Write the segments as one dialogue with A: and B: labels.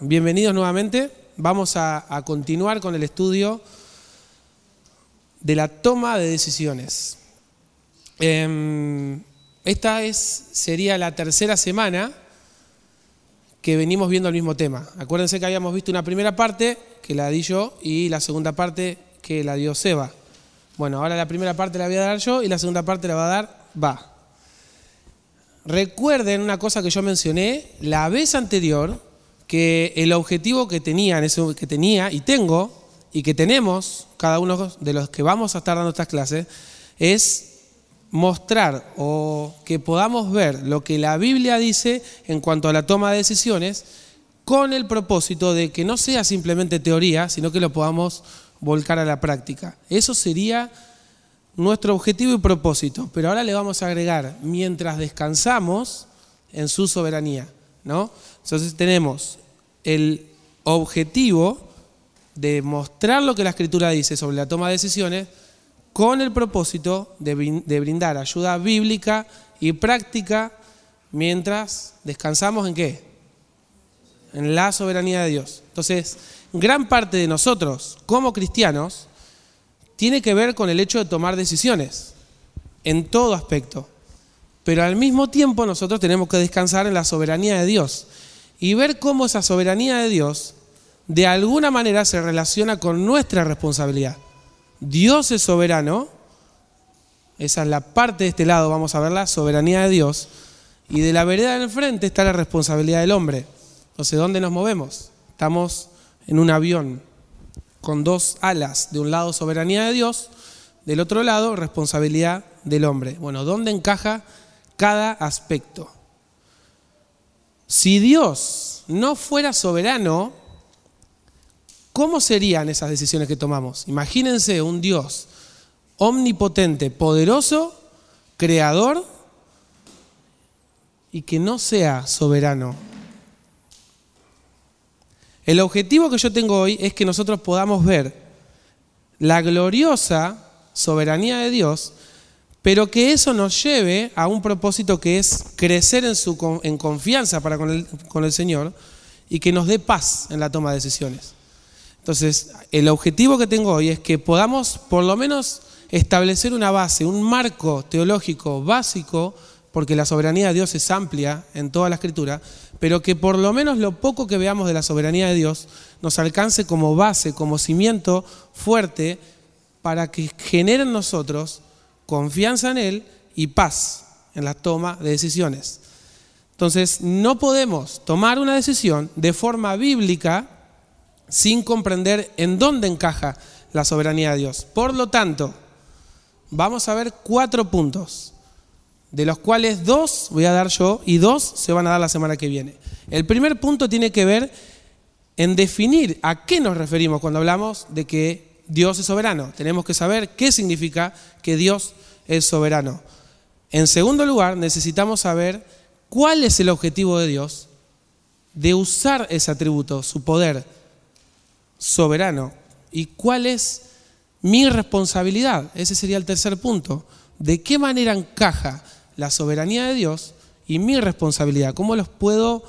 A: bienvenidos nuevamente. Vamos a, continuar con el estudio de la toma de decisiones. Eh, esta es, sería la tercera semana que venimos viendo el mismo tema. Acuérdense que habíamos visto una primera parte que la di yo y la segunda parte que la dio Seba. Bueno, ahora la primera parte la voy a dar yo y la segunda parte la va a dar Va. Recuerden una cosa que yo mencioné la vez anterior, que el objetivo que tenía, que tenía y tengo y que tenemos cada uno de los que vamos a estar dando estas clases es mostrar o que podamos ver lo que la Biblia dice en cuanto a la toma de decisiones con el propósito de que no sea simplemente teoría, sino que lo podamos volcar a la práctica. Eso sería nuestro objetivo y propósito, pero ahora le vamos a agregar mientras descansamos en su soberanía, ¿no? Entonces tenemos el objetivo de mostrar lo que la escritura dice sobre la toma de decisiones con el propósito de, brindar ayuda bíblica y práctica mientras descansamos en qué? En la soberanía de Dios. Entonces, gran parte de nosotros como cristianos tiene que ver con el hecho de tomar decisiones en todo aspecto. Pero al mismo tiempo nosotros tenemos que descansar en la soberanía de Dios y ver cómo esa soberanía de Dios de alguna manera se relaciona con nuestra responsabilidad. Dios es soberano, esa es la parte de este lado, vamos a ver la soberanía de Dios, y de la vereda del frente está la responsabilidad del hombre. Entonces, ¿dónde nos movemos? Estamos en un avión con dos alas, de un lado soberanía de Dios, del otro lado responsabilidad del hombre. Bueno, ¿dónde encaja cada aspecto? Si Dios no fuera soberano, ¿Cómo serían esas decisiones que tomamos? Imagínense un Dios omnipotente, poderoso, creador y que no sea soberano. El objetivo que yo tengo hoy es que nosotros podamos ver la gloriosa soberanía de Dios, pero que eso nos lleve a un propósito que es crecer en, su, en confianza para con el, con el Señor y que nos dé paz en la toma de decisiones. Entonces, el objetivo que tengo hoy es que podamos por lo menos establecer una base, un marco teológico básico, porque la soberanía de Dios es amplia en toda la escritura, pero que por lo menos lo poco que veamos de la soberanía de Dios nos alcance como base, como cimiento fuerte para que genere en nosotros confianza en Él y paz en la toma de decisiones. Entonces, no podemos tomar una decisión de forma bíblica sin comprender en dónde encaja la soberanía de Dios. Por lo tanto, vamos a ver cuatro puntos, de los cuales dos voy a dar yo y dos se van a dar la semana que viene. El primer punto tiene que ver en definir a qué nos referimos cuando hablamos de que Dios es soberano. Tenemos que saber qué significa que Dios es soberano. En segundo lugar, necesitamos saber cuál es el objetivo de Dios de usar ese atributo, su poder, soberano. ¿Y cuál es mi responsabilidad? Ese sería el tercer punto. ¿De qué manera encaja la soberanía de Dios y mi responsabilidad? ¿Cómo los puedo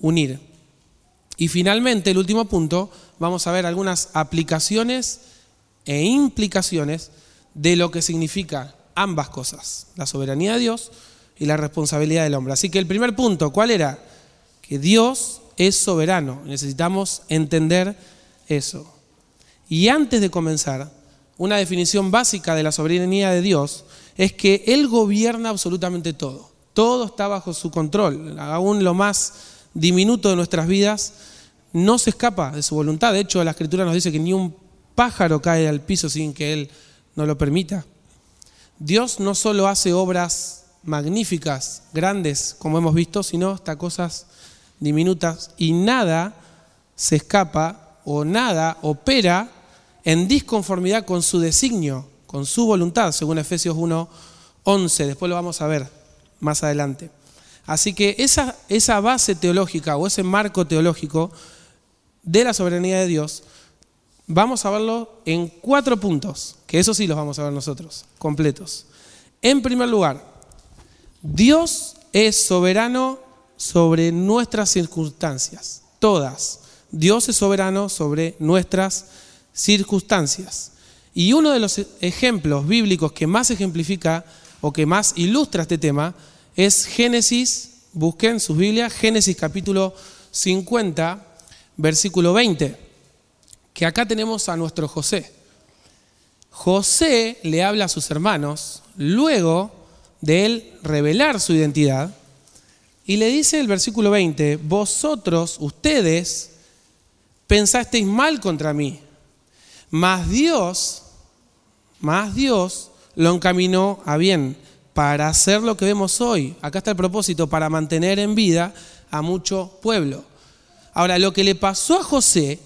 A: unir? Y finalmente, el último punto, vamos a ver algunas aplicaciones e implicaciones de lo que significa ambas cosas, la soberanía de Dios y la responsabilidad del hombre. Así que el primer punto, ¿cuál era? Que Dios es soberano. Necesitamos entender eso. Y antes de comenzar, una definición básica de la soberanía de Dios es que Él gobierna absolutamente todo. Todo está bajo su control. Aún lo más diminuto de nuestras vidas no se escapa de su voluntad. De hecho, la Escritura nos dice que ni un pájaro cae al piso sin que Él no lo permita. Dios no solo hace obras magníficas, grandes, como hemos visto, sino hasta cosas diminutas y nada se escapa o nada opera en disconformidad con su designio, con su voluntad, según Efesios 1, 11. Después lo vamos a ver más adelante. Así que esa, esa base teológica o ese marco teológico de la soberanía de Dios, vamos a verlo en cuatro puntos, que eso sí los vamos a ver nosotros, completos. En primer lugar, Dios es soberano sobre nuestras circunstancias. todas. Dios es soberano sobre nuestras circunstancias. Y uno de los ejemplos bíblicos que más ejemplifica o que más ilustra este tema es Génesis, busquen sus Biblias, Génesis capítulo 50, versículo 20, que acá tenemos a nuestro José. José le habla a sus hermanos luego de él revelar su identidad y le dice el versículo 20, vosotros, ustedes, pensasteis mal contra mí, mas Dios, mas Dios lo encaminó a bien para hacer lo que vemos hoy. Acá está el propósito, para mantener en vida a mucho pueblo. Ahora, lo que le pasó a José,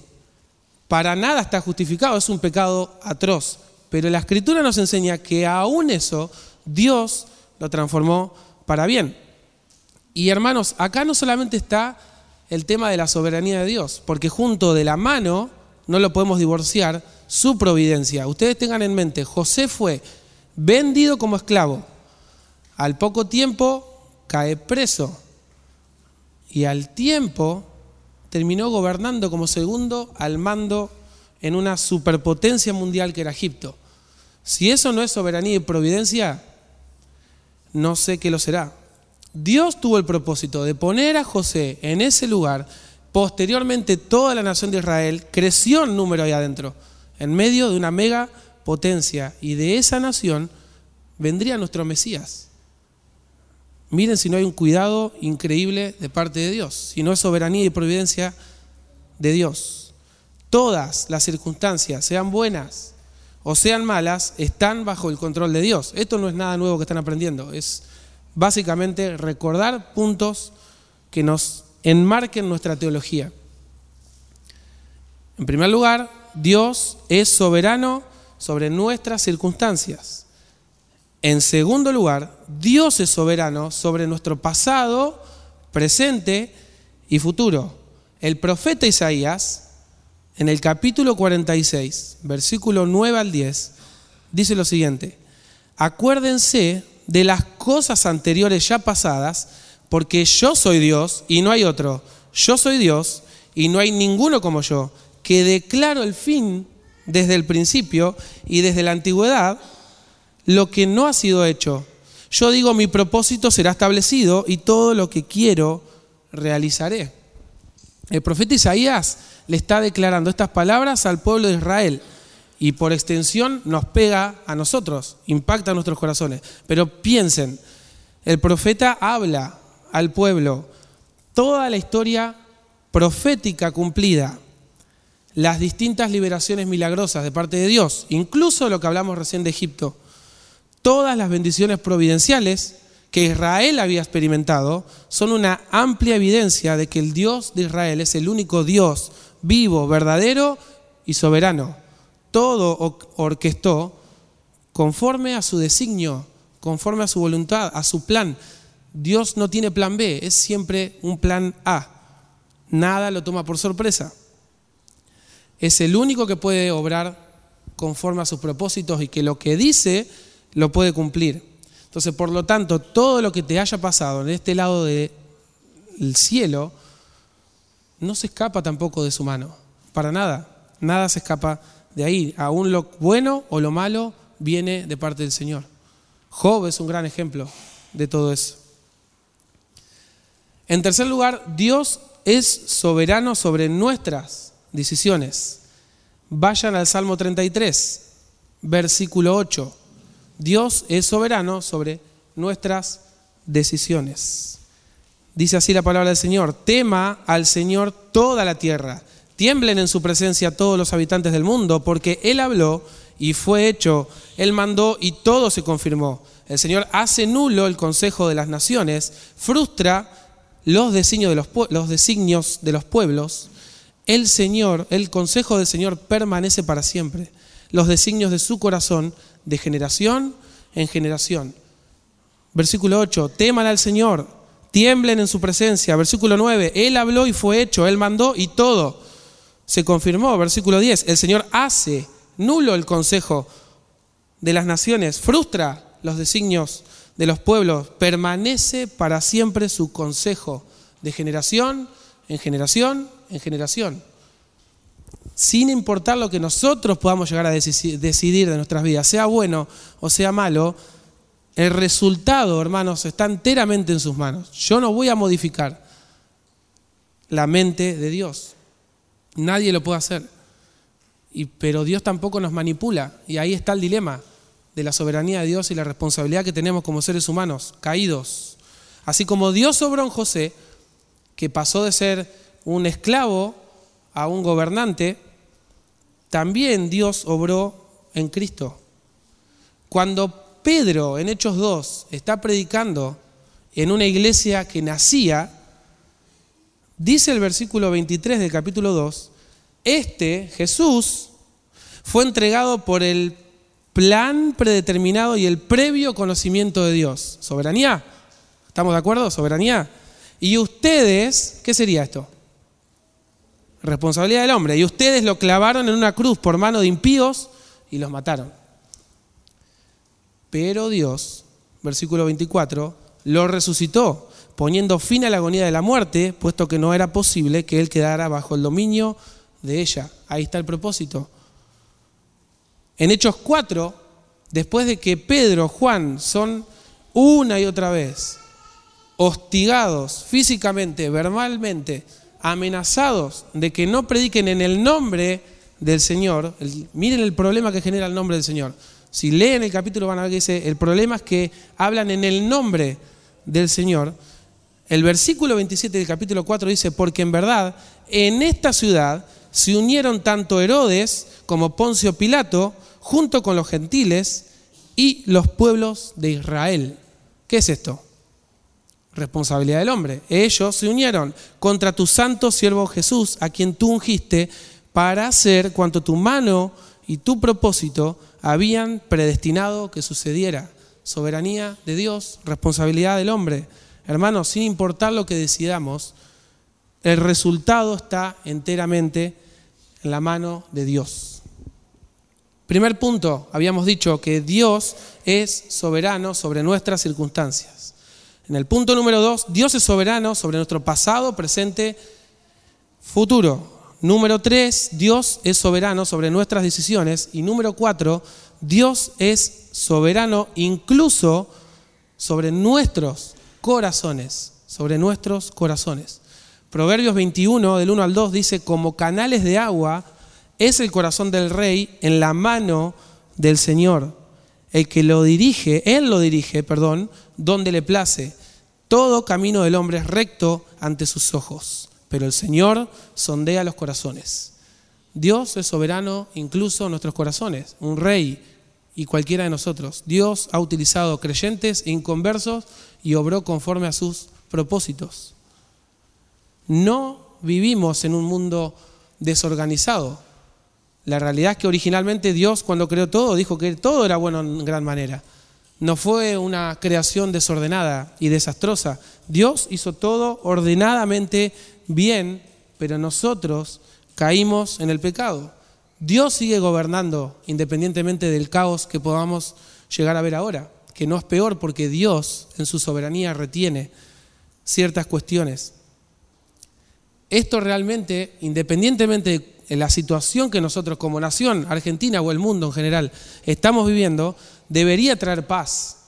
A: para nada está justificado, es un pecado atroz. Pero la escritura nos enseña que aún eso Dios lo transformó para bien. Y hermanos, acá no solamente está el tema de la soberanía de Dios, porque junto de la mano no lo podemos divorciar, su providencia. Ustedes tengan en mente, José fue vendido como esclavo, al poco tiempo cae preso y al tiempo terminó gobernando como segundo al mando en una superpotencia mundial que era Egipto. Si eso no es soberanía y providencia, no sé qué lo será. Dios tuvo el propósito de poner a José en ese lugar. Posteriormente toda la nación de Israel creció en número ahí adentro, en medio de una mega potencia. Y de esa nación vendría nuestro Mesías. Miren si no hay un cuidado increíble de parte de Dios, si no es soberanía y providencia de Dios. Todas las circunstancias, sean buenas o sean malas, están bajo el control de Dios. Esto no es nada nuevo que están aprendiendo, es básicamente recordar puntos que nos enmarquen nuestra teología. En primer lugar, Dios es soberano sobre nuestras circunstancias. En segundo lugar, Dios es soberano sobre nuestro pasado, presente y futuro. El profeta Isaías, en el capítulo 46, versículo 9 al 10, dice lo siguiente, acuérdense de las cosas anteriores ya pasadas, porque yo soy Dios y no hay otro. Yo soy Dios y no hay ninguno como yo, que declaro el fin desde el principio y desde la antigüedad lo que no ha sido hecho. Yo digo, mi propósito será establecido y todo lo que quiero realizaré. El profeta Isaías le está declarando estas palabras al pueblo de Israel y por extensión nos pega a nosotros, impacta a nuestros corazones. Pero piensen, el profeta habla al pueblo toda la historia profética cumplida, las distintas liberaciones milagrosas de parte de Dios, incluso lo que hablamos recién de Egipto todas las bendiciones providenciales que Israel había experimentado son una amplia evidencia de que el Dios de Israel es el único Dios vivo, verdadero y soberano. Todo orquestó conforme a su designio, conforme a su voluntad, a su plan. Dios no tiene plan B, es siempre un plan A. Nada lo toma por sorpresa. Es el único que puede obrar conforme a sus propósitos y que lo que dice lo puede cumplir. Entonces, por lo tanto, todo lo que te haya pasado en este lado del cielo no se escapa tampoco de su mano, para nada. Nada se escapa de ahí. Aún lo bueno o lo malo viene de parte del Señor. Job es un gran ejemplo de todo eso. En tercer lugar, Dios es soberano sobre nuestras decisiones. Vayan al Salmo 33, versículo 8. Dios es soberano sobre nuestras decisiones. Dice así la palabra del Señor, tema al Señor toda la tierra, tiemblen en su presencia todos los habitantes del mundo, porque Él habló y fue hecho, Él mandó y todo se confirmó. El Señor hace nulo el consejo de las naciones, frustra los designios de los, de los pueblos. El Señor, el consejo del Señor permanece para siempre. Los designios de su corazón de generación en generación. Versículo 8, teman al Señor, tiemblen en su presencia. Versículo 9, Él habló y fue hecho, Él mandó y todo se confirmó. Versículo 10, el Señor hace nulo el consejo de las naciones, frustra los designios de los pueblos, permanece para siempre su consejo de generación en generación en generación. Sin importar lo que nosotros podamos llegar a decidir de nuestras vidas, sea bueno o sea malo, el resultado, hermanos, está enteramente en sus manos. Yo no voy a modificar la mente de Dios. Nadie lo puede hacer. Y, pero Dios tampoco nos manipula. Y ahí está el dilema de la soberanía de Dios y la responsabilidad que tenemos como seres humanos, caídos. Así como Dios sobró en José, que pasó de ser un esclavo a un gobernante, también Dios obró en Cristo. Cuando Pedro en Hechos 2 está predicando en una iglesia que nacía, dice el versículo 23 del capítulo 2, este, Jesús, fue entregado por el plan predeterminado y el previo conocimiento de Dios. Soberanía. ¿Estamos de acuerdo? Soberanía. Y ustedes, ¿qué sería esto? Responsabilidad del hombre. Y ustedes lo clavaron en una cruz por mano de impíos y los mataron. Pero Dios, versículo 24, lo resucitó, poniendo fin a la agonía de la muerte, puesto que no era posible que él quedara bajo el dominio de ella. Ahí está el propósito. En Hechos 4, después de que Pedro, Juan son una y otra vez hostigados físicamente, verbalmente, amenazados de que no prediquen en el nombre del Señor, miren el problema que genera el nombre del Señor. Si leen el capítulo van a ver que dice, el problema es que hablan en el nombre del Señor. El versículo 27 del capítulo 4 dice, porque en verdad en esta ciudad se unieron tanto Herodes como Poncio Pilato, junto con los gentiles y los pueblos de Israel. ¿Qué es esto? Responsabilidad del hombre. Ellos se unieron contra tu santo siervo Jesús, a quien tú ungiste, para hacer cuanto tu mano y tu propósito habían predestinado que sucediera. Soberanía de Dios, responsabilidad del hombre. Hermanos, sin importar lo que decidamos, el resultado está enteramente en la mano de Dios. Primer punto, habíamos dicho que Dios es soberano sobre nuestras circunstancias. En el punto número dos, Dios es soberano sobre nuestro pasado, presente, futuro. Número tres, Dios es soberano sobre nuestras decisiones. Y número cuatro, Dios es soberano incluso sobre nuestros corazones, sobre nuestros corazones. Proverbios 21, del 1 al 2, dice, como canales de agua es el corazón del rey en la mano del Señor. El que lo dirige, él lo dirige, perdón, donde le place. Todo camino del hombre es recto ante sus ojos pero el Señor sondea los corazones. Dios es soberano incluso en nuestros corazones, un rey y cualquiera de nosotros. Dios ha utilizado creyentes inconversos y obró conforme a sus propósitos. No vivimos en un mundo desorganizado. La realidad es que originalmente Dios cuando creó todo dijo que todo era bueno en gran manera. No fue una creación desordenada y desastrosa. Dios hizo todo ordenadamente bien, pero nosotros caímos en el pecado. Dios sigue gobernando independientemente del caos que podamos llegar a ver ahora, que no es peor porque Dios en su soberanía retiene ciertas cuestiones. Esto realmente, independientemente de la situación que nosotros como nación, Argentina o el mundo en general, estamos viviendo, debería traer paz,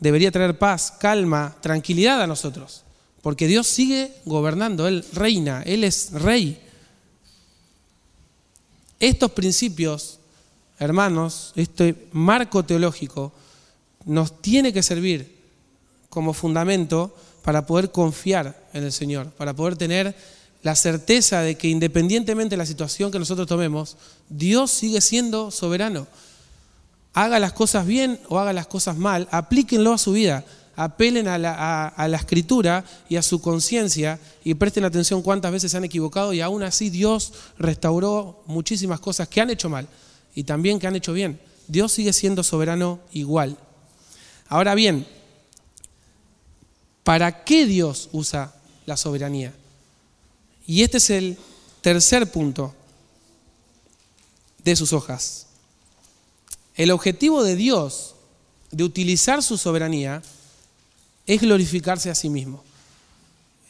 A: debería traer paz, calma, tranquilidad a nosotros. Porque Dios sigue gobernando, Él reina, Él es rey. Estos principios, hermanos, este marco teológico, nos tiene que servir como fundamento para poder confiar en el Señor, para poder tener la certeza de que independientemente de la situación que nosotros tomemos, Dios sigue siendo soberano. Haga las cosas bien o haga las cosas mal, aplíquenlo a su vida apelen a la, escritura y a su conciencia y presten atención cuántas veces se han equivocado y aún así Dios restauró muchísimas cosas que han hecho mal y también que han hecho bien. Dios sigue siendo soberano igual. Ahora bien, ¿para qué Dios usa la soberanía? Y este es el tercer punto de sus hojas. El objetivo de Dios de utilizar su soberanía es glorificarse a sí mismo.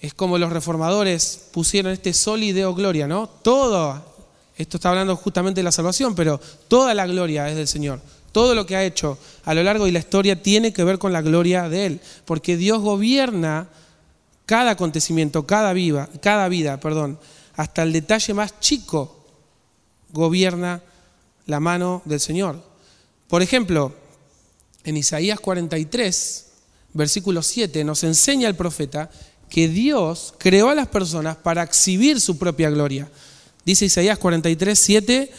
A: es como los reformadores pusieron este sol y deo gloria, ¿no? Todo, esto está hablando justamente de la salvación, pero toda la gloria es del Señor. Todo lo que ha hecho a lo largo de la historia tiene que ver con la gloria de Él, porque Dios gobierna cada acontecimiento, cada, viva, cada vida, perdón, hasta el detalle más chico gobierna la mano del Señor. Por ejemplo, en Isaías 43, versículo 7, nos enseña el profeta que Dios creó a las personas para exhibir su propia gloria. Dice Isaías 43, 7,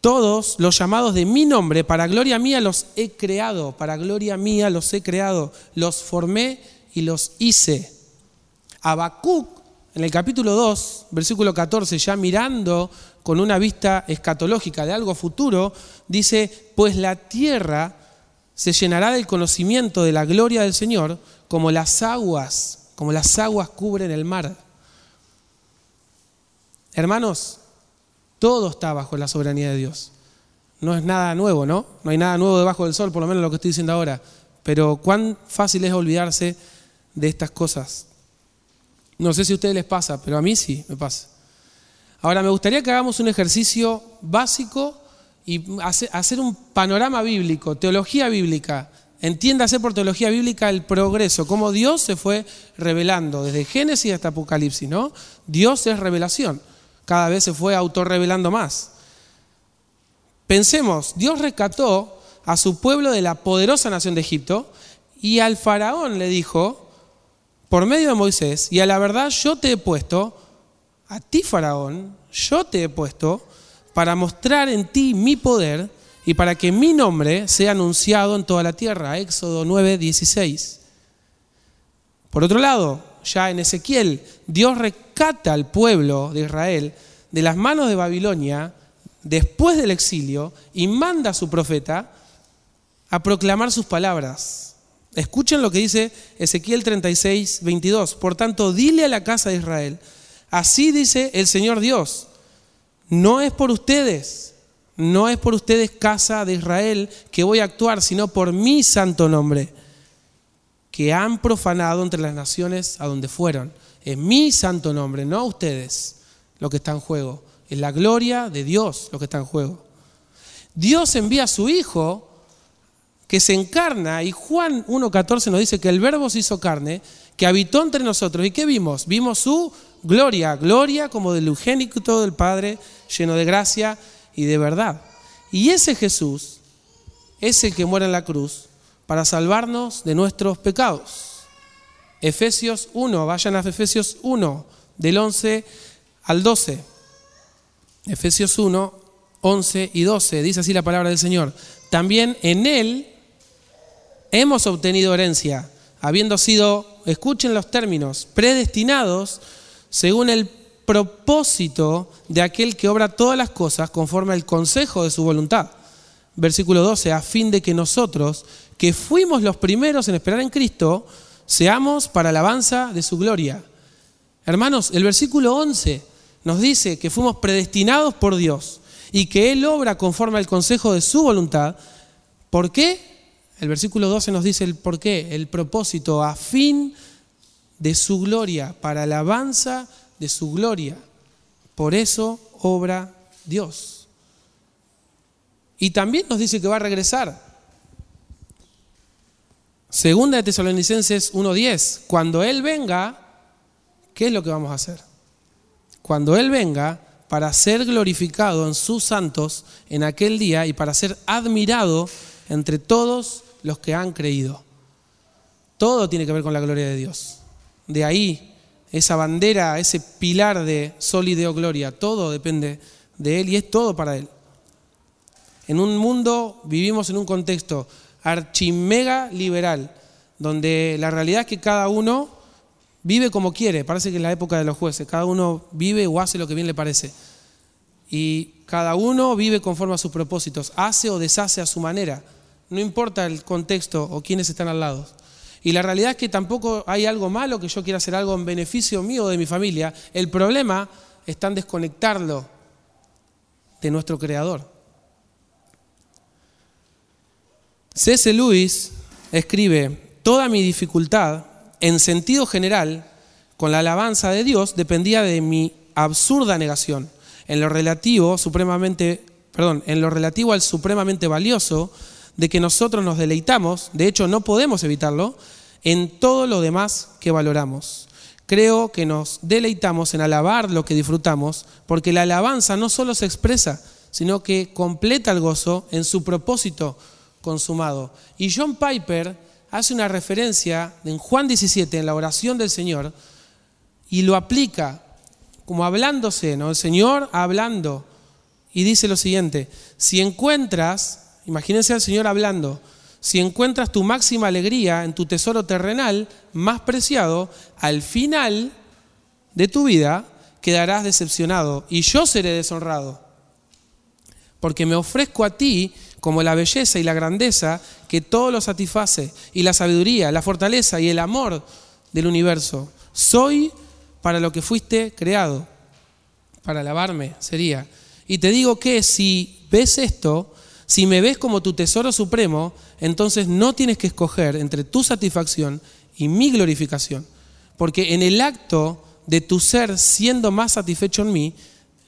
A: todos los llamados de mi nombre, para gloria mía los he creado, para gloria mía los he creado, los formé y los hice. Habacuc, en el capítulo 2, versículo 14, ya mirando con una vista escatológica de algo futuro, dice, pues la tierra se llenará del conocimiento de la gloria del Señor como las aguas como las aguas cubren el mar. Hermanos, todo está bajo la soberanía de Dios. No es nada nuevo, ¿no? No hay nada nuevo debajo del sol, por lo menos lo que estoy diciendo ahora. Pero cuán fácil es olvidarse de estas cosas. No sé si a ustedes les pasa, pero a mí sí me pasa. Ahora, me gustaría que hagamos un ejercicio básico y hacer un panorama bíblico, teología bíblica Entiéndase por teología bíblica el progreso, cómo Dios se fue revelando desde Génesis hasta Apocalipsis, ¿no? Dios es revelación, cada vez se fue autorrevelando más. Pensemos, Dios rescató a su pueblo de la poderosa nación de Egipto y al faraón le dijo, por medio de Moisés, y a la verdad yo te he puesto, a ti faraón, yo te he puesto para mostrar en ti mi poder y para que mi nombre sea anunciado en toda la tierra. Éxodo 9, 16. Por otro lado, ya en Ezequiel, Dios rescata al pueblo de Israel de las manos de Babilonia después del exilio y manda a su profeta a proclamar sus palabras. Escuchen lo que dice Ezequiel 36, 22. Por tanto, dile a la casa de Israel, así dice el Señor Dios, no es por ustedes no es por ustedes, casa de Israel, que voy a actuar, sino por mi santo nombre, que han profanado entre las naciones a donde fueron. Es mi santo nombre, no ustedes lo que está en juego. Es la gloria de Dios lo que está en juego. Dios envía a su Hijo que se encarna y Juan 1.14 nos dice que el verbo se hizo carne, que habitó entre nosotros. ¿Y qué vimos? Vimos su gloria, gloria como del eugénico del Padre, lleno de gracia y de verdad. Y ese Jesús es el que muere en la cruz para salvarnos de nuestros pecados. Efesios 1, vayan a Efesios 1, del 11 al 12. Efesios 1, 11 y 12, dice así la palabra del Señor. También en Él hemos obtenido herencia, habiendo sido, escuchen los términos, predestinados según el propósito de aquel que obra todas las cosas conforme al consejo de su voluntad. Versículo 12, a fin de que nosotros, que fuimos los primeros en esperar en Cristo, seamos para alabanza de su gloria. Hermanos, el versículo 11 nos dice que fuimos predestinados por Dios y que Él obra conforme al consejo de su voluntad. ¿Por qué? El versículo 12 nos dice el por qué, el propósito, a fin de su gloria, para alabanza de su gloria. Por eso obra Dios. Y también nos dice que va a regresar. Segunda de Tesalonicenses 1.10. Cuando Él venga, ¿qué es lo que vamos a hacer? Cuando Él venga para ser glorificado en sus santos en aquel día y para ser admirado entre todos los que han creído. Todo tiene que ver con la gloria de Dios. De ahí esa bandera, ese pilar de sol y gloria, todo depende de Él y es todo para Él. En un mundo, vivimos en un contexto archimega liberal, donde la realidad es que cada uno vive como quiere, parece que en la época de los jueces, cada uno vive o hace lo que bien le parece. Y cada uno vive conforme a sus propósitos, hace o deshace a su manera, no importa el contexto o quiénes están al lado. Y la realidad es que tampoco hay algo malo que yo quiera hacer algo en beneficio mío o de mi familia. El problema está en desconectarlo de nuestro Creador. C.S. Lewis escribe, toda mi dificultad, en sentido general, con la alabanza de Dios dependía de mi absurda negación. En lo relativo, supremamente, perdón, en lo relativo al supremamente valioso de que nosotros nos deleitamos, de hecho no podemos evitarlo, en todo lo demás que valoramos. Creo que nos deleitamos en alabar lo que disfrutamos, porque la alabanza no solo se expresa, sino que completa el gozo en su propósito consumado. Y John Piper hace una referencia en Juan 17, en la oración del Señor, y lo aplica como hablándose, ¿no? El Señor hablando. Y dice lo siguiente, si encuentras, imagínense al Señor hablando, si encuentras tu máxima alegría en tu tesoro terrenal más preciado, al final de tu vida quedarás decepcionado y yo seré deshonrado. Porque me ofrezco a ti como la belleza y la grandeza que todo lo satisface, y la sabiduría, la fortaleza y el amor del universo. Soy para lo que fuiste creado, para alabarme sería. Y te digo que si ves esto, si me ves como tu tesoro supremo, entonces no tienes que escoger entre tu satisfacción y mi glorificación. Porque en el acto de tu ser siendo más satisfecho en mí,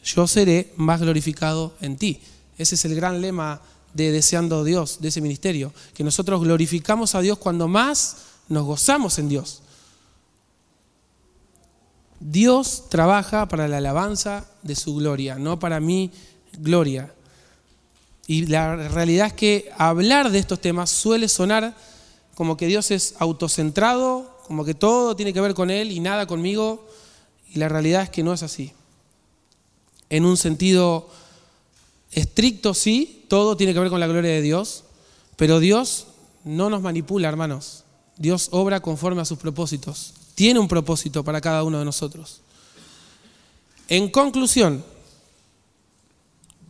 A: yo seré más glorificado en ti. Ese es el gran lema de Deseando Dios, de ese ministerio, que nosotros glorificamos a Dios cuando más nos gozamos en Dios. Dios trabaja para la alabanza de su gloria, no para mi gloria. Y la realidad es que hablar de estos temas suele sonar como que Dios es autocentrado, como que todo tiene que ver con Él y nada conmigo. Y la realidad es que no es así. En un sentido estricto sí, todo tiene que ver con la gloria de Dios, pero Dios no nos manipula, hermanos. Dios obra conforme a sus propósitos. Tiene un propósito para cada uno de nosotros. En conclusión,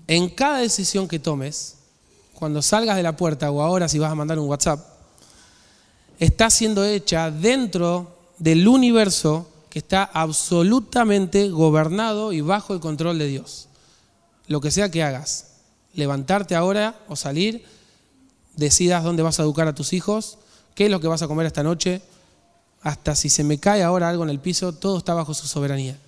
A: en cada decisión que tomes, cuando salgas de la puerta o ahora si vas a mandar un WhatsApp, está siendo hecha dentro del universo que está absolutamente gobernado y bajo el control de Dios. Lo que sea que hagas, levantarte ahora o salir, decidas dónde vas a educar a tus hijos, qué es lo que vas a comer esta noche, hasta si se me cae ahora algo en el piso, todo está bajo su soberanía.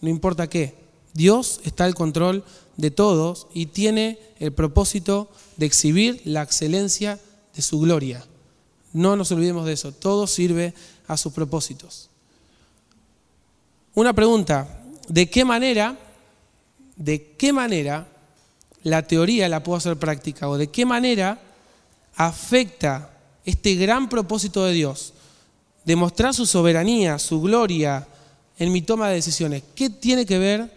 A: No importa qué, Dios está al control de todos y tiene el propósito de exhibir la excelencia de su gloria. No nos olvidemos de eso, todo sirve a sus propósitos. Una pregunta, ¿de qué manera, de qué manera la teoría la puedo hacer práctica o de qué manera afecta este gran propósito de Dios demostrar su soberanía, su gloria en mi toma de decisiones. ¿Qué tiene que ver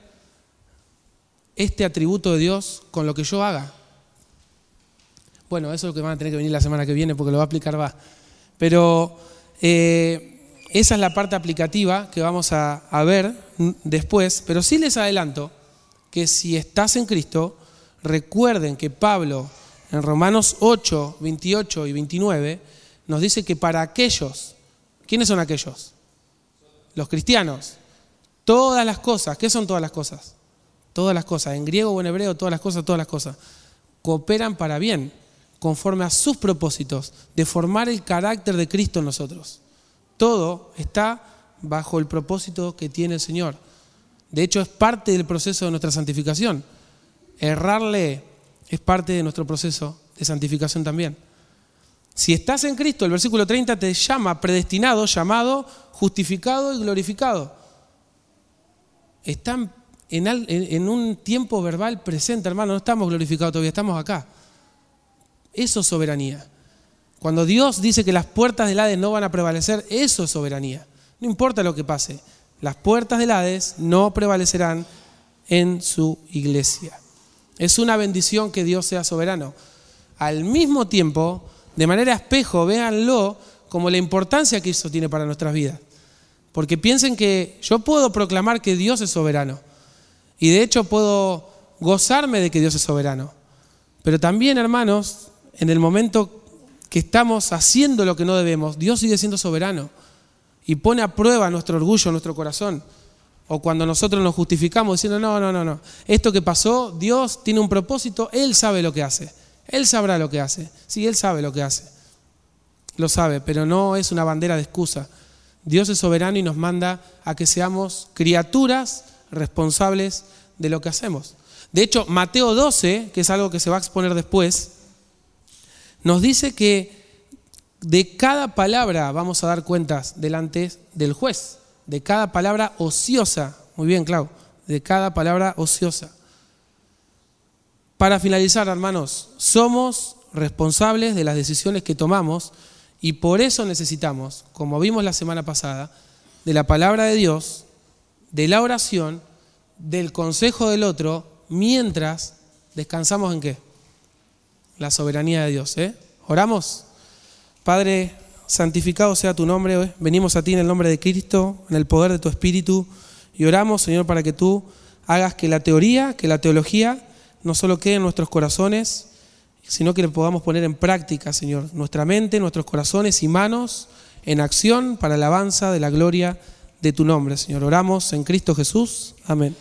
A: este atributo de Dios con lo que yo haga? Bueno, eso es lo que van a tener que venir la semana que viene porque lo va a aplicar va. Pero eh, esa es la parte aplicativa que vamos a, a ver después. Pero sí les adelanto que si estás en Cristo, recuerden que Pablo en Romanos 8, 28 y 29 nos dice que para aquellos ¿Quiénes son aquellos? Los cristianos. Todas las cosas, ¿qué son todas las cosas? Todas las cosas, en griego o en hebreo, todas las cosas, todas las cosas, cooperan para bien, conforme a sus propósitos, de formar el carácter de Cristo en nosotros. Todo está bajo el propósito que tiene el Señor. De hecho, es parte del proceso de nuestra santificación. Errarle es parte de nuestro proceso de santificación también. Si estás en Cristo, el versículo 30 te llama predestinado, llamado, justificado y glorificado. Están en, un tiempo verbal presente, hermano, no estamos glorificados todavía, estamos acá. Eso es soberanía. Cuando Dios dice que las puertas del Hades no van a prevalecer, eso es soberanía. No importa lo que pase, las puertas del Hades no prevalecerán en su iglesia. Es una bendición que Dios sea soberano. Al mismo tiempo, de manera espejo, véanlo como la importancia que eso tiene para nuestras vidas. Porque piensen que yo puedo proclamar que Dios es soberano. Y de hecho puedo gozarme de que Dios es soberano. Pero también, hermanos, en el momento que estamos haciendo lo que no debemos, Dios sigue siendo soberano. Y pone a prueba nuestro orgullo, nuestro corazón. O cuando nosotros nos justificamos diciendo, no, no, no, no. Esto que pasó, Dios tiene un propósito, Él sabe lo que hace. Él sabrá lo que hace. Sí, Él sabe lo que hace. Lo sabe, pero no es una bandera de excusa. Dios es soberano y nos manda a que seamos criaturas responsables de lo que hacemos. De hecho, Mateo 12, que es algo que se va a exponer después, nos dice que de cada palabra vamos a dar cuentas delante del juez, de cada palabra ociosa. Muy bien, Clau, de cada palabra ociosa. Para finalizar, hermanos, somos responsables de las decisiones que tomamos y por eso necesitamos, como vimos la semana pasada, de la palabra de Dios, de la oración, del consejo del otro, mientras descansamos en qué? La soberanía de Dios. ¿eh? ¿Oramos? Padre, santificado sea tu nombre. Venimos a ti en el nombre de Cristo, en el poder de tu Espíritu, y oramos, Señor, para que tú hagas que la teoría, que la teología, no solo quede en nuestros corazones, sino que le podamos poner en práctica, Señor, nuestra mente, nuestros corazones y manos en acción para la alabanza de la gloria de tu nombre, Señor. Oramos en Cristo Jesús. Amén.